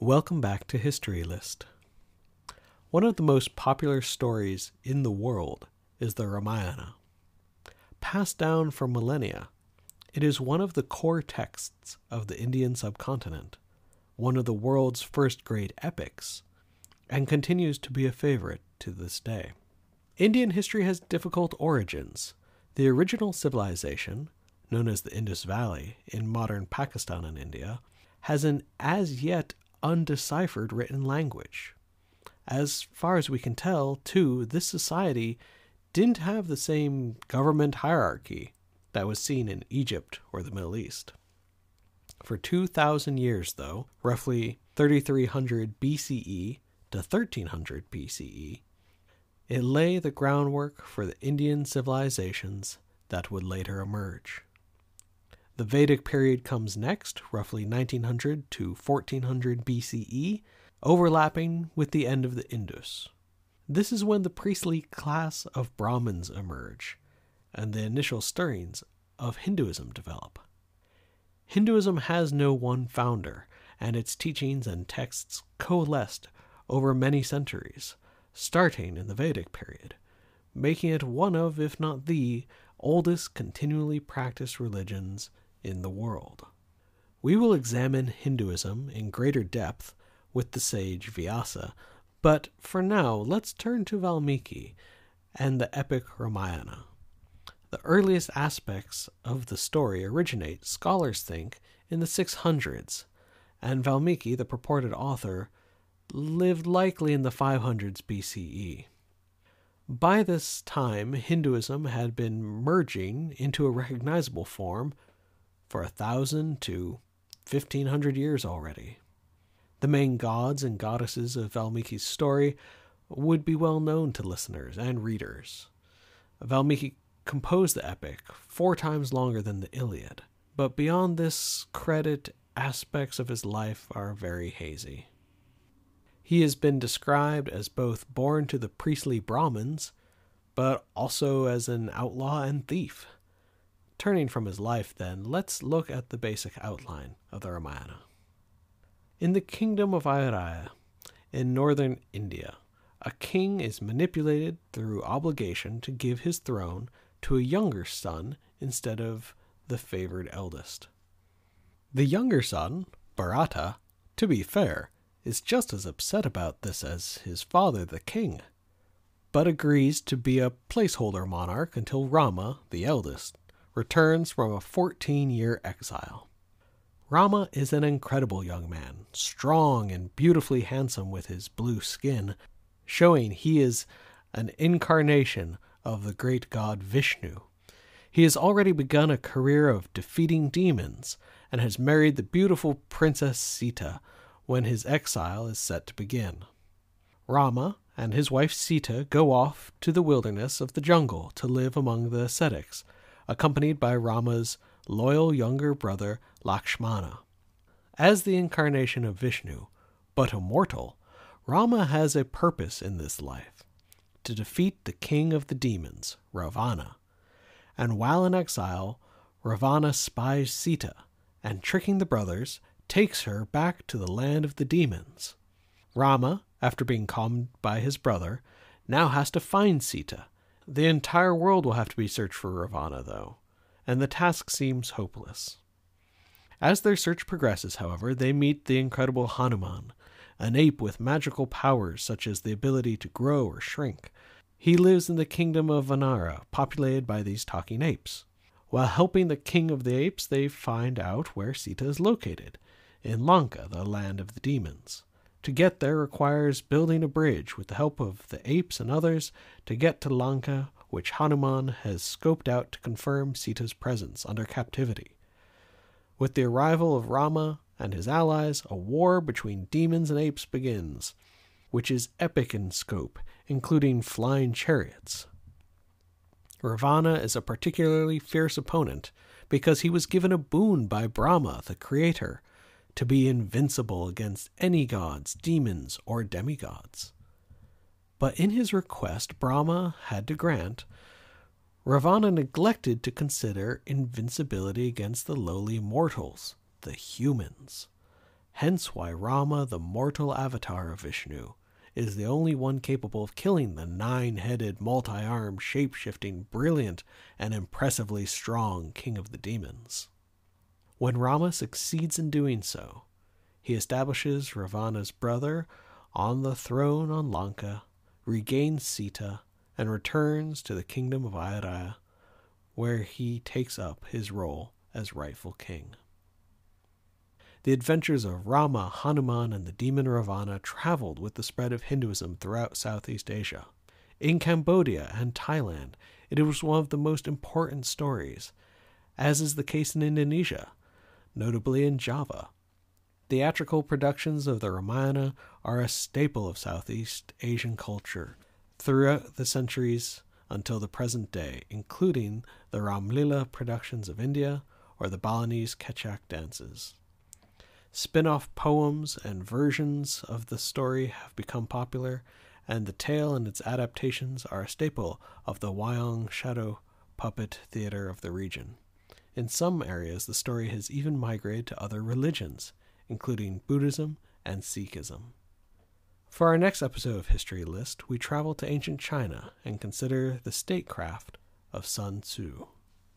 Welcome back to History List. One of the most popular stories in the world is the Ramayana. Passed down for millennia, it is one of the core texts of the Indian subcontinent, one of the world's first great epics, and continues to be a favorite to this day. Indian history has difficult origins. The original civilization, known as the Indus Valley in modern Pakistan and India, has an as yet undeciphered written language. As far as we can tell, too, this society didn't have the same government hierarchy that was seen in Egypt or the Middle East. For 2,000 years, though, roughly 3300 BCE to 1300 BCE, it lay the groundwork for the Indian civilizations that would later emerge. The Vedic period comes next, roughly 1900 to 1400 BCE, overlapping with the end of the Indus. This is when the priestly class of Brahmins emerge, and the initial stirrings of Hinduism develop. Hinduism has no one founder, and its teachings and texts coalesced over many centuries, starting in the Vedic period, making it one of, if not the, oldest continually practiced religions in the world. We will examine Hinduism in greater depth with the sage Vyasa, but for now let's turn to Valmiki and the epic Ramayana. The earliest aspects of the story originate, scholars think, in the 600s, and Valmiki, the purported author, lived likely in the 500s BCE. By this time, Hinduism had been merging into a recognizable form for a thousand to fifteen hundred years already. The main gods and goddesses of Valmiki's story would be well known to listeners and readers. Valmiki composed the epic four times longer than the Iliad, but beyond this credit, aspects of his life are very hazy. He has been described as both born to the priestly Brahmins, but also as an outlaw and thief. Turning from his life, then, let's look at the basic outline of the Ramayana. In the kingdom of Ayodhya, in northern India, a king is manipulated through obligation to give his throne to a younger son instead of the favored eldest. The younger son, Bharata, to be fair, is just as upset about this as his father, the king, but agrees to be a placeholder monarch until Rama, the eldest, returns from a 14 year exile. Rama is an incredible young man, strong and beautifully handsome with his blue skin, showing he is an incarnation of the great god Vishnu. He has already begun a career of defeating demons and has married the beautiful Princess Sita when his exile is set to begin. Rama and his wife Sita go off to the wilderness of the jungle to live among the ascetics accompanied by Rama's loyal younger brother Lakshmana. As the incarnation of Vishnu, but a mortal, Rama has a purpose in this life to defeat the king of the demons, Ravana. And while in exile, Ravana spies Sita and, tricking the brothers, takes her back to the land of the demons. Rama, after being calmed by his brother, now has to find Sita the entire world will have to be searched for Ravana, though, and the task seems hopeless. As their search progresses, however, they meet the incredible Hanuman, an ape with magical powers such as the ability to grow or shrink. He lives in the kingdom of Vanara, populated by these talking apes. While helping the king of the apes, they find out where Sita is located, in Lanka, the land of the demons. To get there requires building a bridge with the help of the apes and others to get to Lanka, which Hanuman has scoped out to confirm Sita's presence under captivity. With the arrival of Rama and his allies, a war between demons and apes begins, which is epic in scope, including flying chariots. Ravana is a particularly fierce opponent because he was given a boon by Brahma, the creator, to be invincible against any gods, demons, or demigods. But in his request, Brahma had to grant, Ravana neglected to consider invincibility against the lowly mortals, the humans. hence why Rama, the mortal avatar of Vishnu, is the only one capable of killing the nine headed, multi armed, shape shifting, brilliant, and impressively strong king of the demons. When Rama succeeds in doing so, he establishes Ravana's brother on the throne on Lanka, regains Sita, and returns to the kingdom of Ayodhya, where he takes up his role as rightful king. The adventures of Rama, Hanuman, and the demon Ravana traveled with the spread of Hinduism throughout Southeast Asia. In Cambodia and Thailand, it was one of the most important stories, as is the case in Indonesia, notably in Java. Theatrical productions of the Ramayana are a staple of Southeast Asian culture throughout the centuries until the present day, including the Ramlila productions of India or the Balinese Kecak dances. Spin off poems and versions of the story have become popular, and the tale and its adaptations are a staple of the Wayang shadow puppet theater of the region. In some areas, the story has even migrated to other religions, including Buddhism and Sikhism. For our next episode of History List, we travel to ancient China and consider the statecraft of Sun Tzu.